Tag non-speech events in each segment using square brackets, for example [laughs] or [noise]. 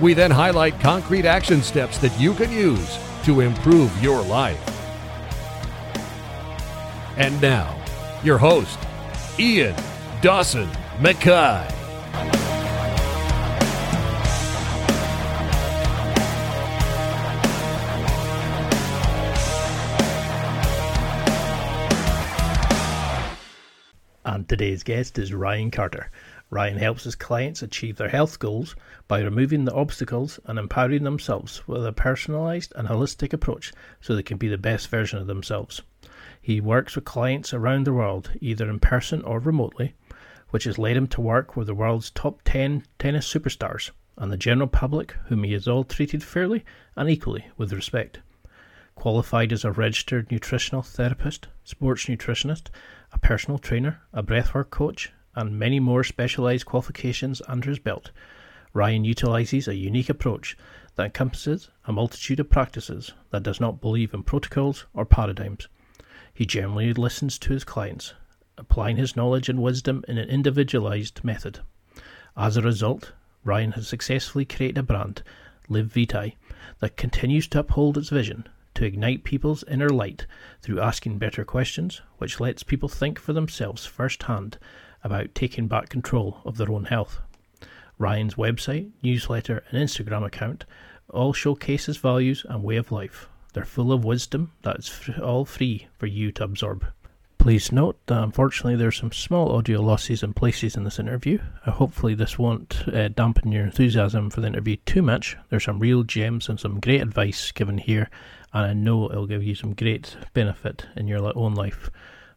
We then highlight concrete action steps that you can use to improve your life. And now, your host, Ian Dawson McKay. And today's guest is Ryan Carter. Ryan helps his clients achieve their health goals by removing the obstacles and empowering themselves with a personalized and holistic approach so they can be the best version of themselves. He works with clients around the world, either in person or remotely, which has led him to work with the world's top 10 tennis superstars and the general public, whom he has all treated fairly and equally with respect. Qualified as a registered nutritional therapist, sports nutritionist, a personal trainer, a breathwork coach, and many more specialized qualifications under his belt, Ryan utilizes a unique approach that encompasses a multitude of practices that does not believe in protocols or paradigms. He generally listens to his clients, applying his knowledge and wisdom in an individualized method. As a result, Ryan has successfully created a brand, Live Vitae, that continues to uphold its vision to ignite people's inner light through asking better questions, which lets people think for themselves firsthand about taking back control of their own health. Ryan's website, newsletter, and Instagram account all showcase his values and way of life. They're full of wisdom that's all free for you to absorb. Please note that unfortunately there's some small audio losses in places in this interview. Uh, hopefully this won't uh, dampen your enthusiasm for the interview too much. There's some real gems and some great advice given here, and I know it'll give you some great benefit in your own life.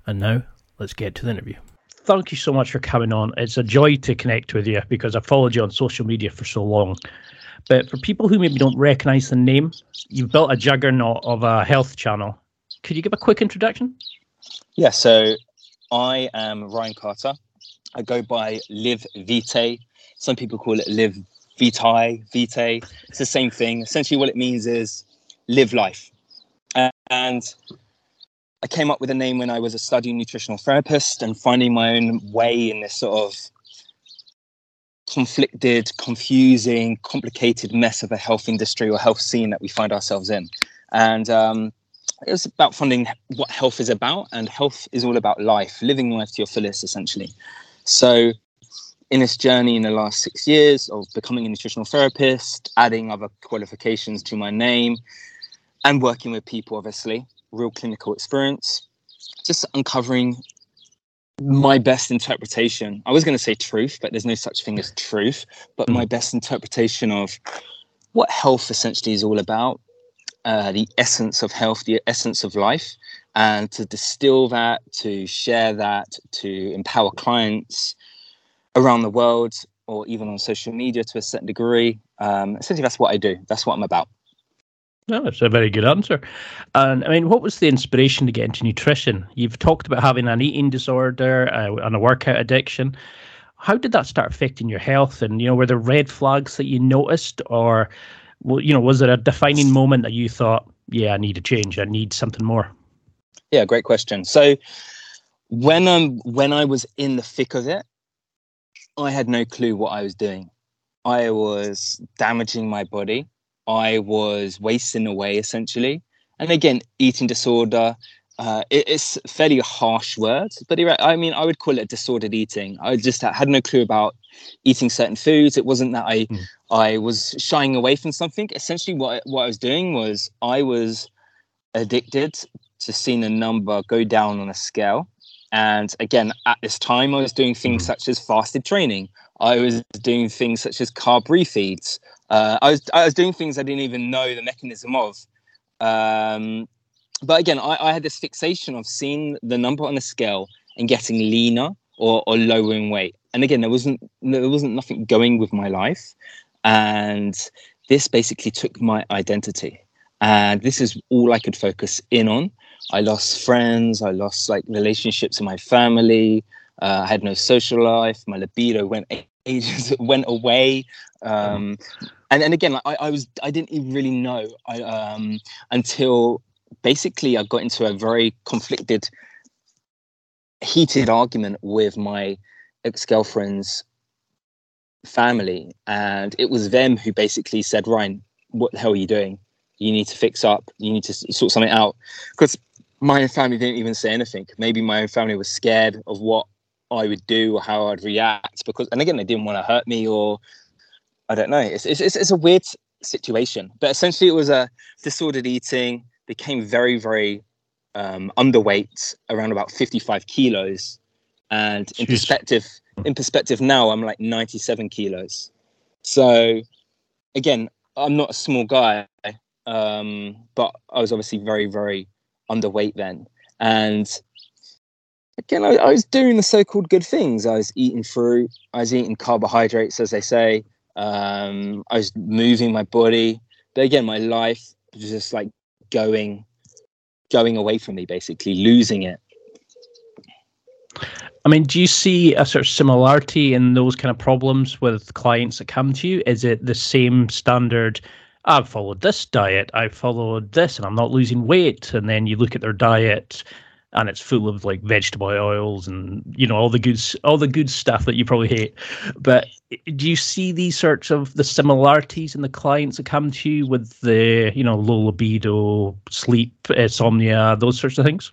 And now, let's get to the interview thank you so much for coming on. It's a joy to connect with you because I've followed you on social media for so long. But for people who maybe don't recognize the name, you've built a juggernaut of a health channel. Could you give a quick introduction? Yeah, so I am Ryan Carter. I go by Live Vitae. Some people call it Live Vitae, Vitae. It's the same thing. Essentially, what it means is live life. And I came up with a name when I was a studying nutritional therapist and finding my own way in this sort of conflicted, confusing, complicated mess of a health industry or health scene that we find ourselves in. And um, it was about finding what health is about, and health is all about life, living life to your fullest, essentially. So, in this journey in the last six years of becoming a nutritional therapist, adding other qualifications to my name, and working with people, obviously, real clinical experience, just uncovering my best interpretation. I was going to say truth, but there's no such thing as truth, but my mm. best interpretation of what health essentially is all about, uh, the essence of health, the essence of life, and to distill that, to share that, to empower clients around the world or even on social media to a certain degree. Um, essentially, that's what I do. That's what I'm about. No, that's a very good answer. And I mean, what was the inspiration to get into nutrition? You've talked about having an eating disorder uh, and a workout addiction. How did that start affecting your health? And you know, were there red flags that you noticed, or you know, was there a defining moment that you thought, "Yeah, I need a change. I need something more"? Yeah, great question. So when um when I was in the thick of it, I had no clue what I was doing. I was damaging my body. I was wasting away essentially. And again, eating disorder. Uh, it, it's fairly harsh word, but I mean, I would call it disordered eating. I just had no clue about eating certain foods. It wasn't that I mm. I was shying away from something. Essentially, what what I was doing was I was addicted to seeing a number go down on a scale. And again, at this time, I was doing things mm. such as fasted training. I was doing things such as carb refeeds. Uh, I was I was doing things I didn't even know the mechanism of. Um, but again, I, I, had this fixation of seeing the number on the scale and getting leaner or, or lowering weight. And again, there wasn't there wasn't nothing going with my life. and this basically took my identity and this is all i could focus in on i lost friends i lost like relationships in my family uh, i had no social life my libido went ages [laughs] went away um, and and again I, I was i didn't even really know. I, um, until basically i got into a very conflicted heated argument with my ex-girlfriend's family and it was them who basically said ryan what the hell are you doing? You need to fix up. You need to sort something out. Because my family didn't even say anything. Maybe my own family was scared of what i would do or how i'd react because and again they didn't want to hurt me or i don't know. It's, it's, it's a weird situation. But essentially it was a disordered eating. Became very very um, underweight around about 55 kilos. And in Jeez. perspective in perspective now i'm like 97 kilos. So again i'm not a small guy um, but i was obviously very very underweight then. And again I, I, was doing the so-called good things i was eating fruit i was eating carbohydrates as they say um, i was moving my body but again my life was just like going going away from me basically losing it I mean, do you see a sort of similarity in those kind of problems with clients that come to you? Is it the same standard? I've followed this diet, I've followed this, and I'm not losing weight. And then you look at their diet, and it's full of like vegetable oils and you know all the good all the good stuff that you probably hate. But do you see these sorts of the similarities in the clients that come to you with the you know low libido, sleep, insomnia, those sorts of things?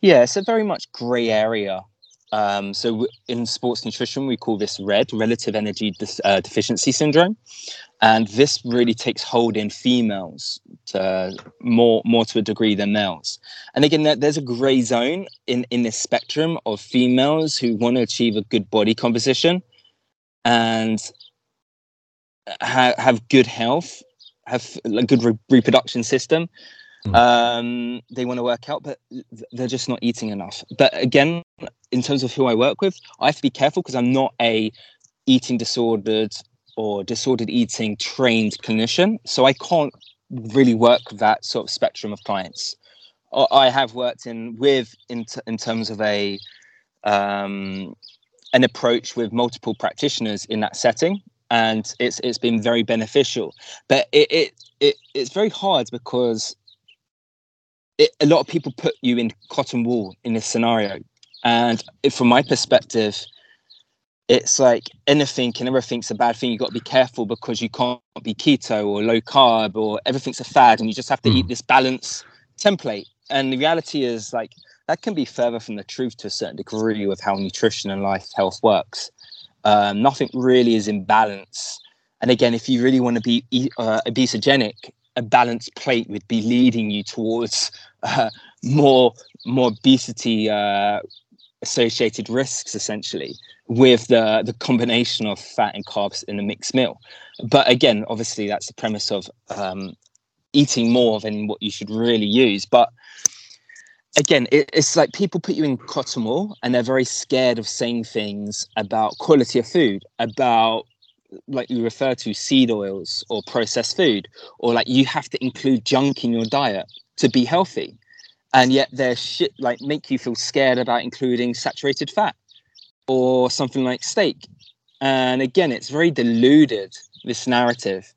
Yeah, it's a very much grey area um, so in sports nutrition, we call this RED, relative energy uh, deficiency syndrome, and this really takes hold in females to, more more to a degree than males. And again, there's a grey zone in in this spectrum of females who want to achieve a good body composition and ha- have good health, have a good re- reproduction system. Um, they want to work out, but they're just not eating enough. But again, in terms of who I work with, I have to be careful because I'm not a eating disordered or disordered eating trained clinician, so I can't really work that sort of spectrum of clients. I have worked in with in, t- in terms of a um, an approach with multiple practitioners in that setting, and it's it's been very beneficial. But it, it, it it's very hard because it, a lot of people put you in cotton wool in this scenario. And from my perspective, it's like anything and everything's a bad thing. You've got to be careful because you can't be keto or low carb or everything's a fad, and you just have to mm. eat this balance template. And the reality is, like, that can be further from the truth to a certain degree with how nutrition and life health works. Um, nothing really is in balance. And again, if you really want to be uh, obesogenic, a balanced plate would be leading you towards uh, more more obesity uh, associated risks essentially with the the combination of fat and carbs in a mixed meal. But again obviously that's the premise of um, eating more than what you should really use. But again it, it's like people put you in cotton wool and they're very scared of saying things about quality of food about like you refer to seed oils or processed food or like you have to include junk in your diet to be healthy. And yet they're shit like make you feel scared about including saturated fat or something like steak. And again it's very deluded this narrative.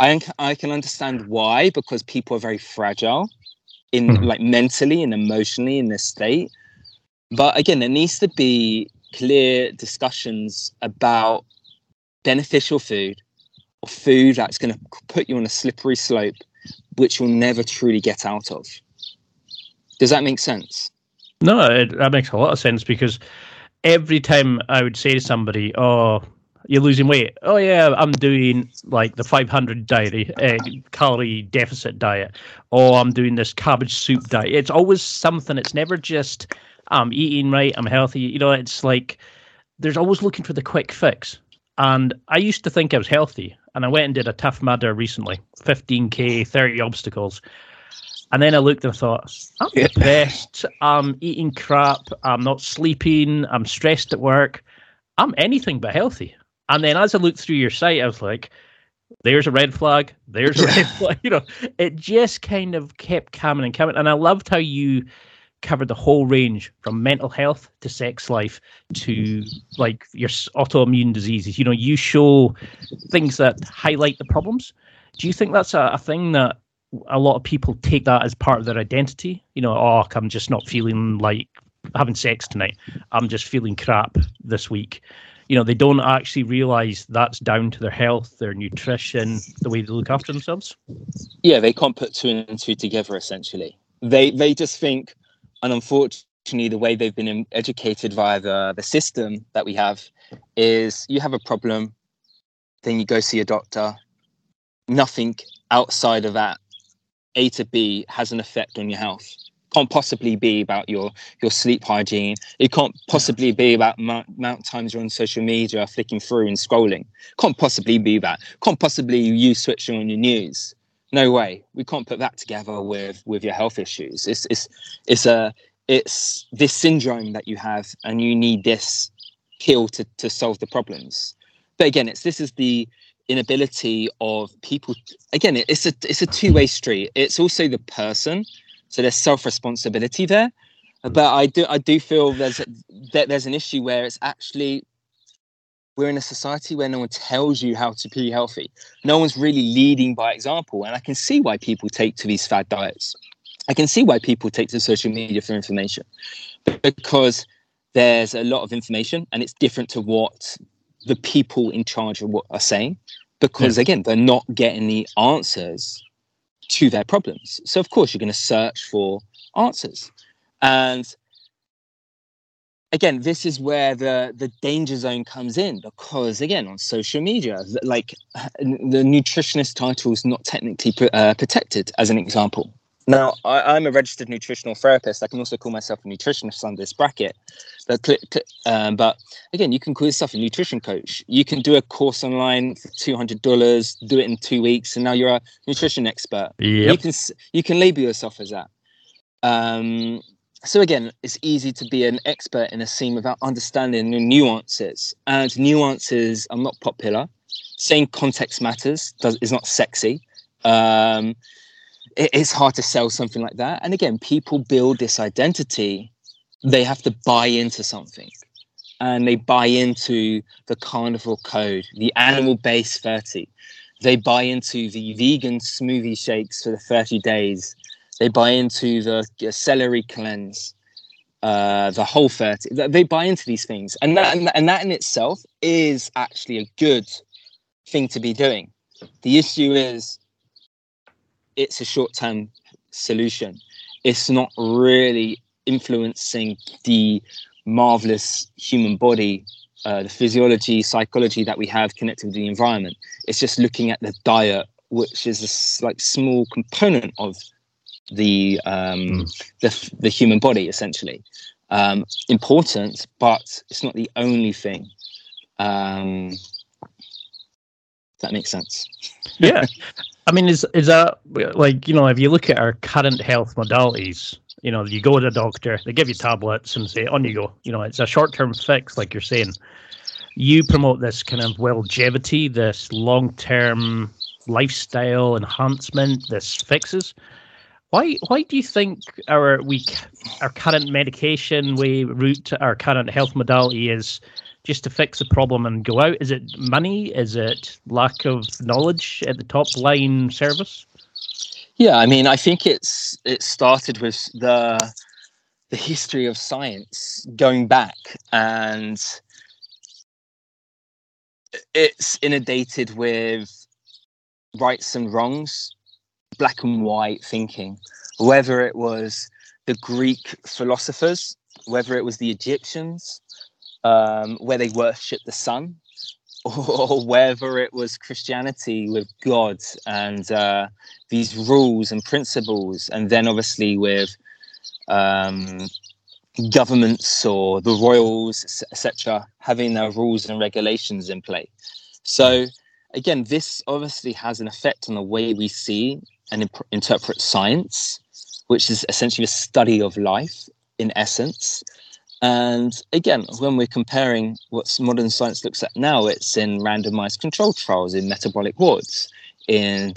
I, I can understand why because people are very fragile in mm. like mentally and emotionally in this state. But again there needs to be clear discussions about beneficial food or food that's going to put you on a slippery slope which you'll never truly get out of. Does that make sense? No, it, that makes a lot of sense because every time I would say to somebody, "Oh, you're losing weight," oh yeah, I'm doing like the 500 diet, uh, calorie deficit diet, or I'm doing this cabbage soup diet. It's always something. It's never just I'm eating right, I'm healthy. You know, it's like there's always looking for the quick fix. And I used to think I was healthy, and I went and did a Tough Mudder recently, 15k, 30 obstacles. And then I looked and thought, I'm depressed. I'm eating crap. I'm not sleeping. I'm stressed at work. I'm anything but healthy. And then as I looked through your site, I was like, there's a red flag, there's a red flag. [laughs] You know, it just kind of kept coming and coming. And I loved how you covered the whole range from mental health to sex life to like your autoimmune diseases. You know, you show things that highlight the problems. Do you think that's a, a thing that a lot of people take that as part of their identity? You know, oh, I'm just not feeling like having sex tonight. I'm just feeling crap this week you know they don't actually realize that's down to their health their nutrition the way they look after themselves yeah they can't put two and two together essentially they they just think and unfortunately the way they've been educated via the, the system that we have is you have a problem then you go see a doctor nothing outside of that a to b has an effect on your health can't possibly be about your your sleep hygiene. It can't possibly be about amount, amount times you're on social media, flicking through and scrolling. Can't possibly be that. Can't possibly you switching on your news. No way. We can't put that together with with your health issues. It's it's it's a it's this syndrome that you have, and you need this pill to to solve the problems. But again, it's this is the inability of people. Again, it's a it's a two way street. It's also the person so there's self responsibility there. But I do I do feel there's that there's an issue where it's actually we're in a society where no one tells you how to be healthy. No one's really leading by example. And I can see why people take to these fad diets. I can see why people take to social media for information because there's a lot of information and it's different to what the people in charge of what are saying because yeah. again they're not getting the answers to their problems. So, of course, you're going to search for answers. And again, this is where the, the danger zone comes in because, again, on social media, like [sighs] the nutritionist title is not technically uh, protected, as an example. Now, I, am a registered nutritional therapist. I can also call myself a nutritionist under this bracket. But, um, but again, you can call yourself a nutrition coach. You can do a course online for two hundred dollars, do it in two weeks, and now you're a nutrition expert. Yep. You can you can label yourself as that. Um, so again, it's easy to be an expert in a scene without understanding the nuances. And nuances are not popular. Saying context matters does, is not sexy. Um, it, it's hard to sell something like that. And again, people build this identity. They have to buy into something and they buy into the carnivore code, the animal based 30. They buy into the vegan smoothie shakes for the 30 days. They buy into the celery cleanse, uh, the whole 30. They buy into these things. And that, and that in itself is actually a good thing to be doing. The issue is it's a short term solution. It's not really influencing the marvelous human body, uh, the physiology, psychology that we have connected with the environment. It's just looking at the diet, which is a like small component of the um, mm. the, the human body, essentially. Um, important, but it's not the only thing. Um, that makes sense. [laughs] yeah, I mean, is is that like you know if you look at our current health modalities, you know, you go to the doctor, they give you tablets and say on you go. You know, it's a short term fix, like you're saying. You promote this kind of longevity, this long term lifestyle enhancement, this fixes. Why why do you think our we our current medication way route, our current health modality is just to fix the problem and go out? Is it money? Is it lack of knowledge at the top line service? Yeah, I mean, I think it's it started with the the history of science going back, and it's inundated with rights and wrongs, black and white thinking. Whether it was the Greek philosophers, whether it was the Egyptians, um, where they worshipped the sun, [laughs] or whether it was Christianity with God and uh, these rules and principles, and then obviously with um, governments or the royals, etc., having their rules and regulations in play. So, again, this obviously has an effect on the way we see and imp- interpret science, which is essentially a study of life in essence And again, when we're comparing what modern science looks at now, it's in randomized control trials, in metabolic wards, in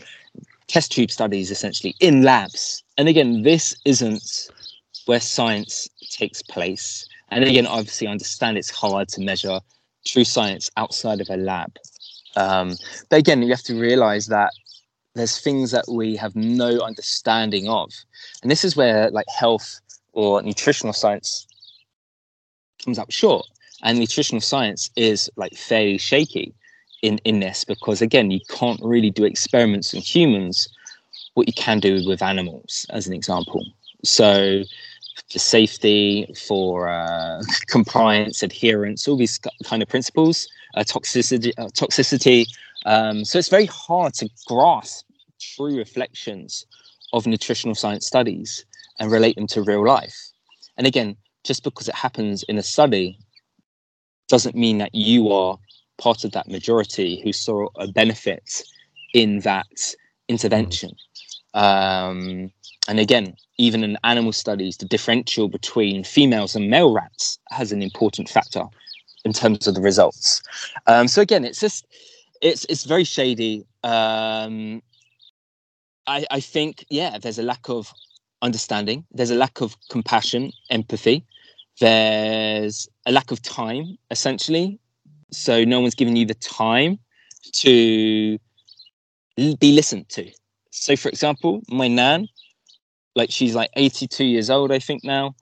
test tube studies, essentially, in labs. And again, this isn't where science takes place. And again, obviously, I understand it's hard to measure true science outside of a lab. Um, but again, you have to realize that there's things that we have no understanding of. And this is where like health or nutritional science comes up short. And nutritional science is like fairly shaky in, in this because again, you can't really do experiments in humans what you can do with animals, as an example. So for safety, for uh, [laughs] compliance, adherence, all these kind of principles, uh, toxicity, uh, toxicity. Um, so it's very hard to grasp true reflections of nutritional science studies and relate them to real life. And again, just because it happens in a study doesn't mean that you are part of that majority who saw a benefit in that intervention. Um, and again, even in animal studies, the differential between females and male rats has an important factor in terms of the results. Um, so again, it's just it's it's very shady. Um, I, I think yeah, there's a lack of understanding. There's a lack of compassion, empathy. There's a lack of time, essentially. So no one's giving you the time to be listened to. So, for example, my nan, like she's like 82 years old, I think now.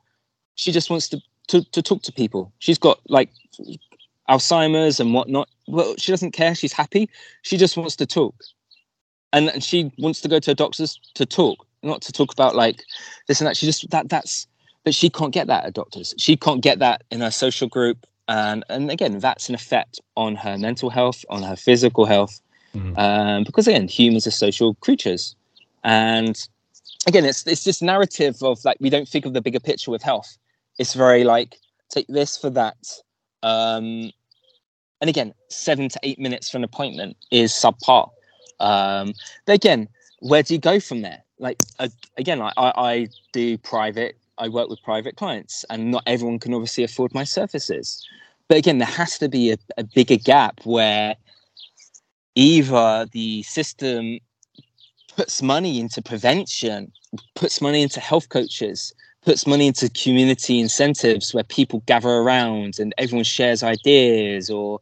She just wants to, to, to talk to people. She's got like Alzheimer's and whatnot. Well, she doesn't care. She's happy. She just wants to talk. And, and she wants to go to a doctor's to talk, not to talk about like this and that. She just, that, that's, but she can't get that at doctors. She can't get that in her social group. And, and again, that's an effect on her mental health, on her physical health. Mm-hmm. Um, because again, humans are social creatures. And again, it's it's this narrative of like we don't think of the bigger picture with health. It's very like take this for that. Um, and again, seven to eight minutes for an appointment is subpar. Um, but again, where do you go from there? Like uh, again, I, I do private. I work with private clients, and not everyone can obviously afford my services. But again, there has to be a, a bigger gap where either the system puts money into prevention, puts money into health coaches, puts money into community incentives where people gather around and everyone shares ideas or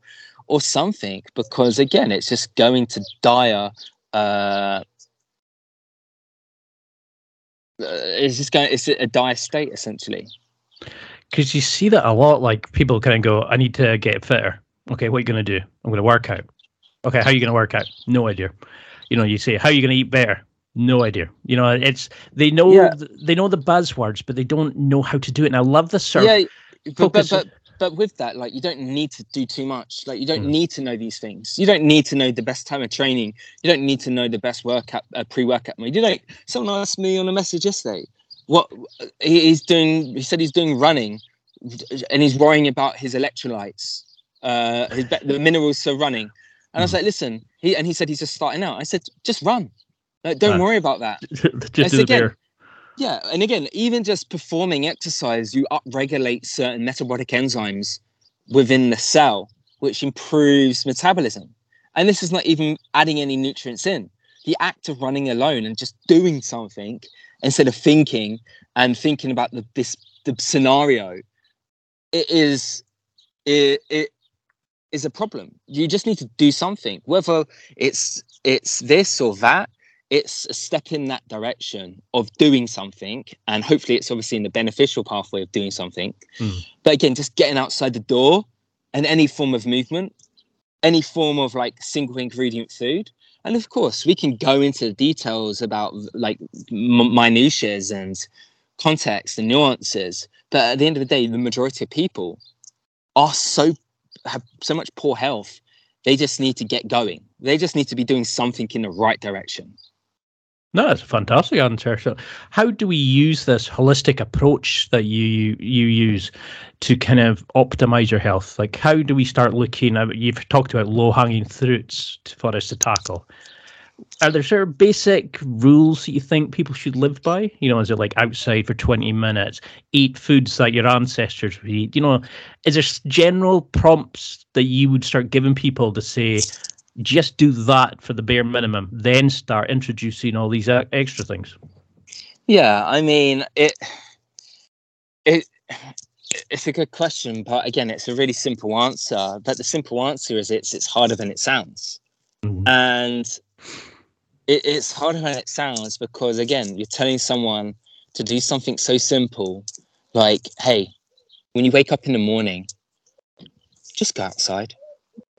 or something because again it's just going to dire uh, uh it's just going it's a dire state essentially. Because you see that a lot like people kind of go i need to get fitter. Okay what are you going to do? I'm going to work out. Okay how are you going to work out? No idea. You know you say how are you going to eat better no idea. You know, it's they know yeah. they know the buzzwords, but they don't know how to do it. And I love the sort yeah, but, but, but but with that, like you don't need to do too much. Like you don't mm. need to know these things. You don't need to know the best time of training. You don't need to know the best workout, uh, pre-workout mode. You don't. Someone asked me on a message yesterday, what he's doing. He said he's doing running, and he's worrying about his electrolytes, uh, his the minerals for running. And mm. I was hmm. like, listen, he and he said he's just starting out. I said, just run. Uh, don't worry about that. [laughs] just do again, yeah, and again, even just performing exercise, you upregulate certain metabolic enzymes within the cell, which improves metabolism. And this is not even adding any nutrients in. The act of running alone and just doing something instead of thinking and thinking about the this the scenario, it is it, it is a problem. You just need to do something, whether it's it's this or that it's a step in that direction of doing something and hopefully it's obviously in the beneficial pathway of doing something. Mm. but again just getting outside the door and any form of movement any form of like single ingredient food. And of course we can go into the details about like m- minutiae and context and nuances but at the end of the day the majority of people are so have so much poor health they just need to get going. They just need to be doing something in the right direction no, that's a fantastic answer. So, how do we use this holistic approach that you you use to kind of optimize your health? Like, how do we start looking at? You've talked about low hanging fruits for us to tackle. are there sort of basic rules that you think people should live by? You know, is it like outside for 20 minutes, eat foods that your ancestors would eat? You know, is there general prompts that you would start giving people to say, just do that for the bare minimum, then start introducing all these extra things? Yeah, I mean, it, it, it's a good question, but again, it's a really simple answer. But the simple answer is it's it's harder than it sounds, mm-hmm. and it, it's harder than it sounds because again, you're telling someone to do something so simple, like, hey, when you wake up in the morning, just go outside.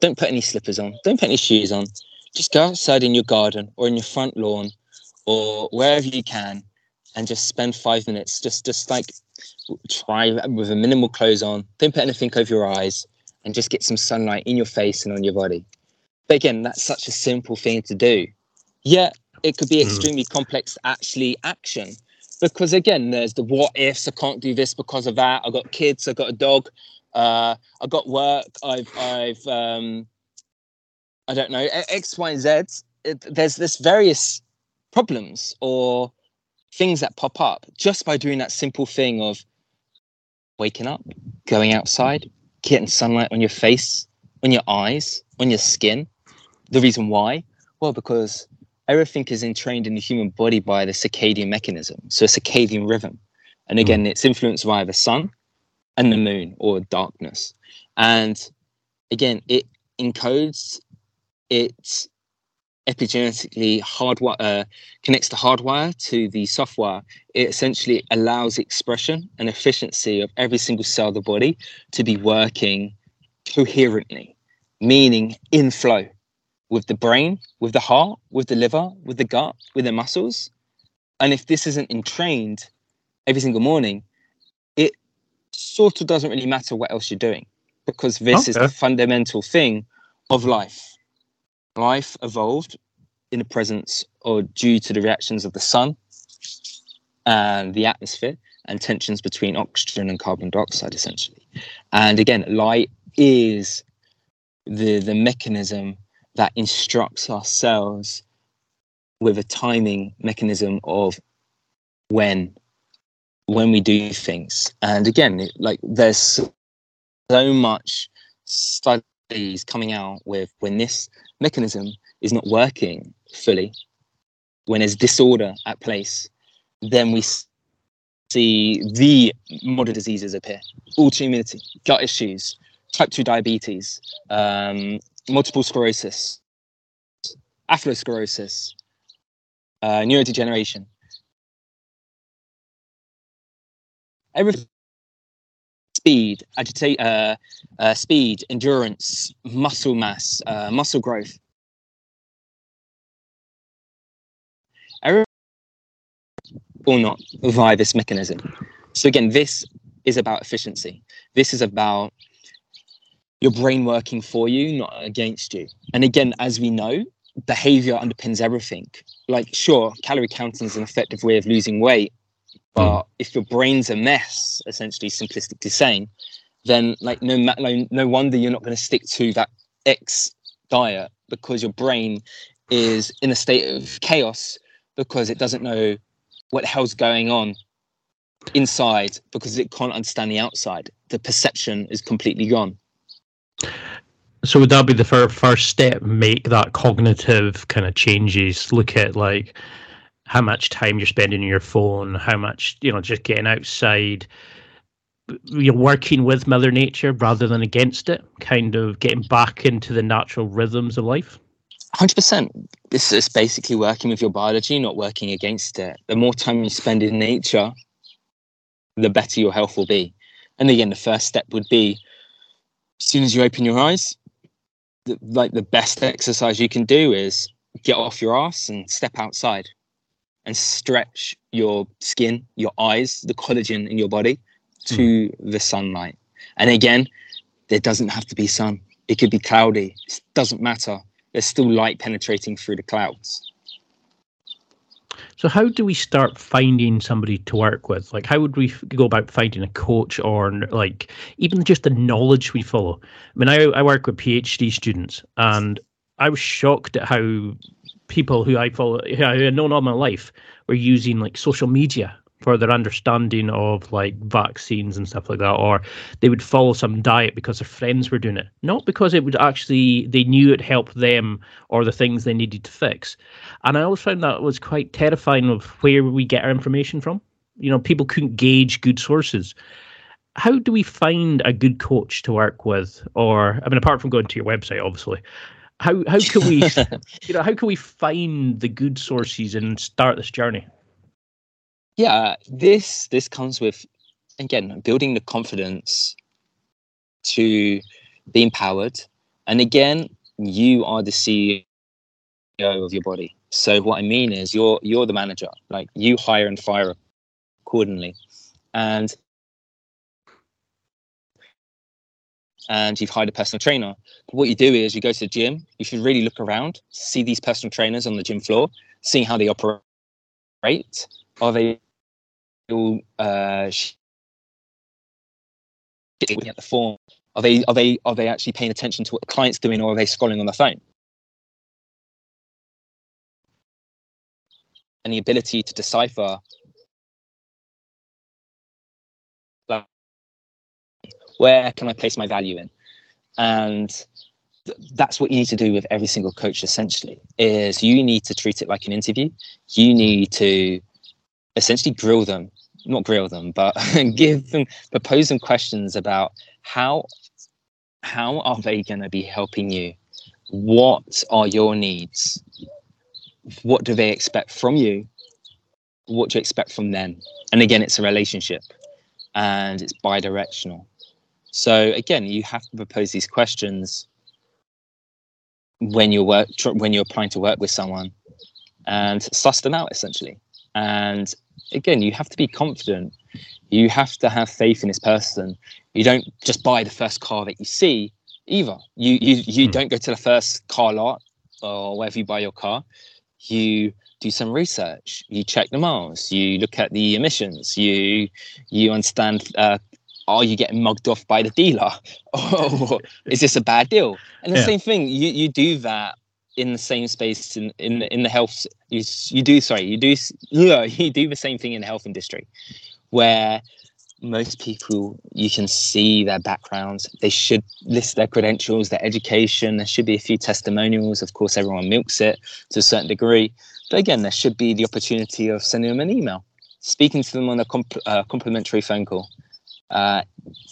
Don't put any slippers on. Don't put any shoes on. Just go outside in your garden or in your front lawn or wherever you can and just spend five minutes. Just just like try with a minimal clothes on. Don't put anything over your eyes and just get some sunlight in your face and on your body. But again, that's such a simple thing to do. Yet it could be hmm. extremely mm. complex to actually action. Because again, there's the what ifs. I can't do this because of that. i've got kids. i've got a dog. Uh, I got work. I've, I've, um, I don't know X, Y, and Z. It, there's this various problems or things that pop up just by doing that simple thing of waking up, going outside, getting sunlight on your face, on your eyes, on your skin. The reason why? Well, because everything is entrained in the human body by the circadian mechanism, so a circadian rhythm. And again, mm. it's influenced by the sun and the moon or darkness. And again, it encodes, it epigenetically hardwire uh, connects the hardwire to the software. It essentially allows expression and efficiency of every single cell of the body to be working coherently, meaning in flow with the brain, with the heart, with the liver, with the gut, with the muscles. And if this isn't entrained every single morning, sort of doesn't really matter what else you're doing because this okay. is the fundamental thing of life. Life evolved in the presence or due to the reactions of the sun and the atmosphere and tensions between oxygen and carbon dioxide, essentially. And again, light is the the mechanism that instructs our cells with a timing mechanism of when when we do things and again like there's so much studies coming out with when this mechanism is not working fully when there's disorder at place then we see the modern diseases appear autoimmunity gut issues type 2 diabetes um, multiple sclerosis, atherosclerosis, uh, neurodegeneration. Every speed, agitate, uh, uh, speed, endurance, muscle mass, uh, muscle growth. Every or not via this mechanism. So again, this is about efficiency. This is about your brain working for you, not against you. And again, as we know, behavior underpins everything. Like, sure, calorie counting is an effective way of losing weight, but mm. if your brain's a mess, essentially, simplistically saying, then like no no, no wonder you're not going to stick to that X diet because your brain is in a state of chaos because it doesn't know what the hell's going on inside because it can't understand the outside. The perception is completely gone. So would that be the first first step? Make that cognitive kind of changes. Look at like how much time you're spending on your phone, how much you know, just getting outside. You're working with Mother Nature rather than against it. Kind of getting back into the natural rhythms of life. Hundred percent. This is basically working with your biology, not working against it. The more time you spend in nature, the better your health will be. And again, the first step would be as soon as you open your eyes, the, like the best exercise you can do is get off your ass and step outside and stretch your skin, your eyes, the collagen in your body to mm. the sunlight. And again, there doesn't have to be sun. It could be cloudy. It doesn't matter. There's still light penetrating through the clouds. So, how do we start finding somebody to work with? Like, how would we go about finding a coach or like even just the knowledge we follow? I mean, I, I work with PhD students and I was shocked at how people who I follow, who I had known all my life, were using like social media for their understanding of like vaccines and stuff like that, or they would follow some diet because their friends were doing it, not because it would actually they knew it helped them or the things they needed to fix. And I always found that was quite terrifying of where we get our information from. You know, people couldn't gauge good sources. How do we find a good coach to work with? Or I mean, apart from going to your website, obviously, how how can we [laughs] you know how can we find the good sources and start this journey? yeah this this comes with again building the confidence to be empowered. And again you are the ceo of your body. So what i mean is you're you're the manager. Like you hire and fire accordingly. And and you've hired a personal trainer but what you do is you go to the gym you should really look around see these personal trainers on the gym floor seeing how they operate are they uh, looking at the form? Are they are they are they actually paying attention to what the client's doing, or are they scrolling on the phone? And the ability to decipher where can I place my value in, and that's what you need to do with every single coach. Essentially, is you need to treat it like an interview. You need to essentially grill them not grill them, but [laughs] give them propose them questions about how how are they going to be helping you? What are your needs? What do they expect from you? What do you expect from them? And again, it's a relationship and it's bi-directional. So again, you have to propose these questions when you're work when you're applying to work with someone and suss them out essentially. And again, you have to be confident. You have to have faith in this person. You don't just buy the first car that you see either. You you you mm. don't go to the first car lot or wherever you buy your car. You do some research. You check the miles. You look at the emissions. You you understand. Uh, are you getting mugged off by the dealer, [laughs] or is this a bad deal? And the yeah. same thing. You you do that in the same space in in in the health you you do sorry you do [laughs] you do the same thing in the health industry where most people you can see their backgrounds they should list their credentials their education there should be a few testimonials of course everyone milks it to a certain degree but again there should be the opportunity of sending them an email speaking to them on a comp- uh, complimentary phone call uh,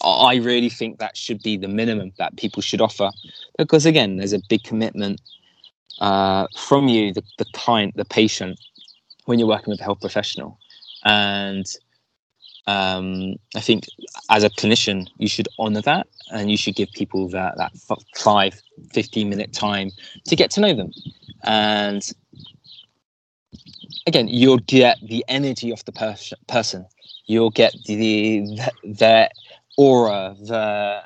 I really think that should be the minimum that people should offer because again there's a big commitment uh, from you, the, the client, the patient, when you're working with a health professional. And um, I think as a clinician, you should honor that and you should give people that, that five, 15 minute time to get to know them. And again, you'll get the energy of the pers- person. You'll get the, the, the aura, the,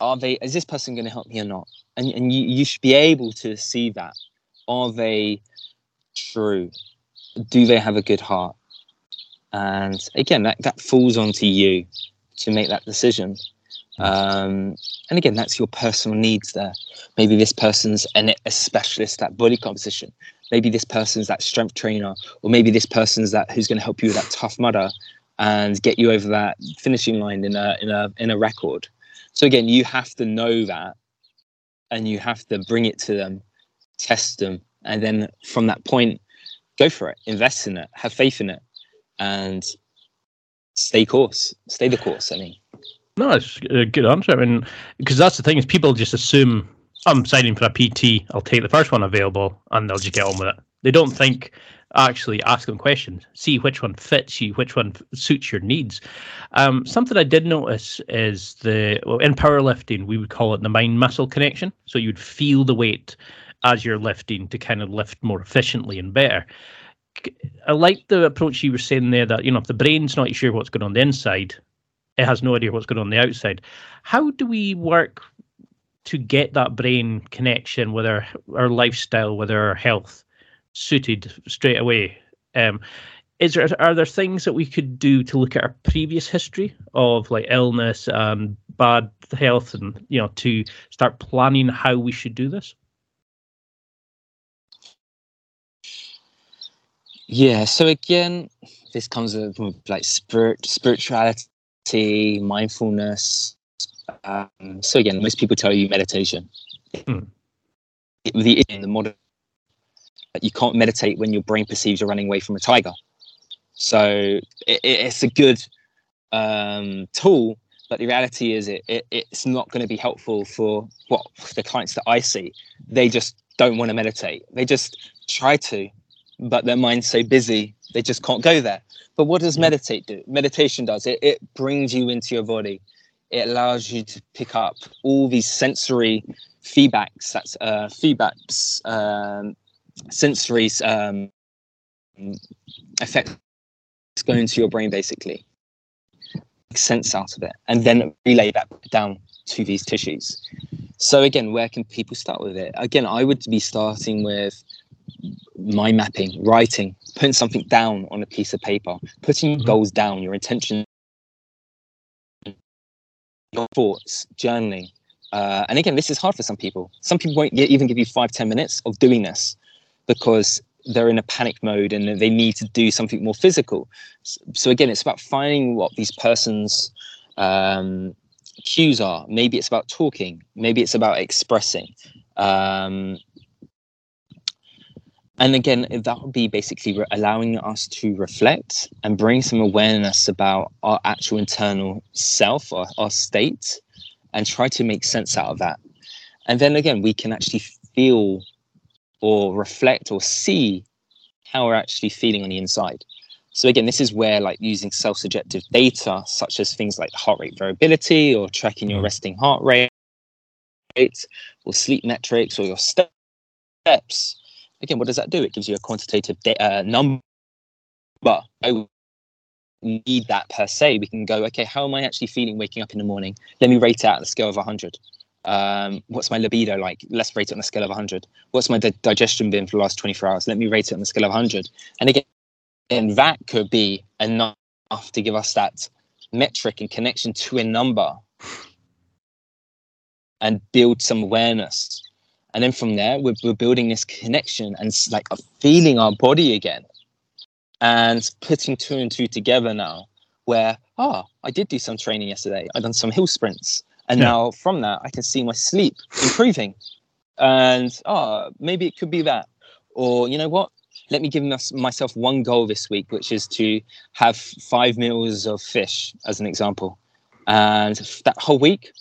are they, is this person going to help me or not? and, and you, you should be able to see that. Are they true? Do they have a good heart? And again that, that falls onto you to make that decision. Um, and again that's your personal needs there. Maybe this person's an, a specialist at body composition. Maybe this person's that strength trainer or maybe this person's that who's going to help you with that Tough Mudder and get you over that finishing line in a in a in a record so again you have to know that and you have to bring it to them, test them, and then from that point, go for it, invest in it, have faith in it, and stay course, stay the course. I mean, no, it's a good answer. I mean, because that's the thing is people just assume I'm signing for a PT, I'll take the first one available, and they'll just get on with it. They don't think actually ask them questions, see which one fits you, which one suits your needs. Um, something I did notice is the well, in powerlifting we would call it the mind muscle connection. So you'd feel the weight as you're lifting to kind of lift more efficiently and better. I like the approach you were saying there that you know if the brain's not sure what's going on the inside, it has no idea what's going on the outside. How do we work to get that brain connection with our our lifestyle, with our health? Suited straight away. Um, is there are there things that we could do to look at our previous history of like illness and bad health, and you know, to start planning how we should do this? Yeah. So again, this comes with, like spirit, spirituality, mindfulness. Um, so again, most people tell you meditation. Hmm. The in the modern, you can't meditate when your brain perceives you're running away from a tiger. So it, it's a good um, tool, but the reality is it, it it's not going to be helpful for what the clients that I see. They just don't want to meditate. They just try to, but their mind's so busy they just can't go there. But what does meditate do? Meditation does it. It brings you into your body. It allows you to pick up all these sensory feedbacks. That's uh, feedbacks, um, sensory um, effects go into your brain basically. Make sense out of it, and then relay that down to these tissues. So again, where can people start with it? Again, I would be starting with mind mapping, writing, putting something down on a piece of paper, putting mm-hmm. goals down, your intention, your thoughts, journaling. Uh, and again, this is hard for some people. Some people won't even give you five, ten minutes of doing this because they're in a panic mode and they need to do something more physical. So again, it's about finding what these persons um, cues are. Maybe it's about talking. Maybe it's about expressing. Um, and again, that would be basically re- allowing us to reflect and bring some awareness about our actual internal self, or our state, and try to make sense out of that. And then again, we can actually feel or reflect or see how we're actually feeling on the inside. So again, this is where like using self-subjective data, such as things like heart rate variability or tracking your mm. resting heart rate or sleep metrics or your steps. Again, what does that do? It gives you a quantitative uh, number. But I need that per se. We can go, okay, how am I actually feeling waking up in the morning? Let me rate it out on a scale of 100. Um, what's my libido like? Let's rate it on a scale of 100. What's my di- digestion been for the last 24 hours? Let me rate it on a scale of 100. And again, and that could be enough to give us that metric and connection to a number and build some awareness. And then from there, we're, we're building this connection and like feeling our body again and putting two and two together now where, oh, I did do some training yesterday. I've done some hill sprints. And yeah. now from that, I can see my sleep improving. And oh, maybe it could be that. Or, you know what? let me give myself one goal this week, which is to have five meals of fish, as an example. And that whole week,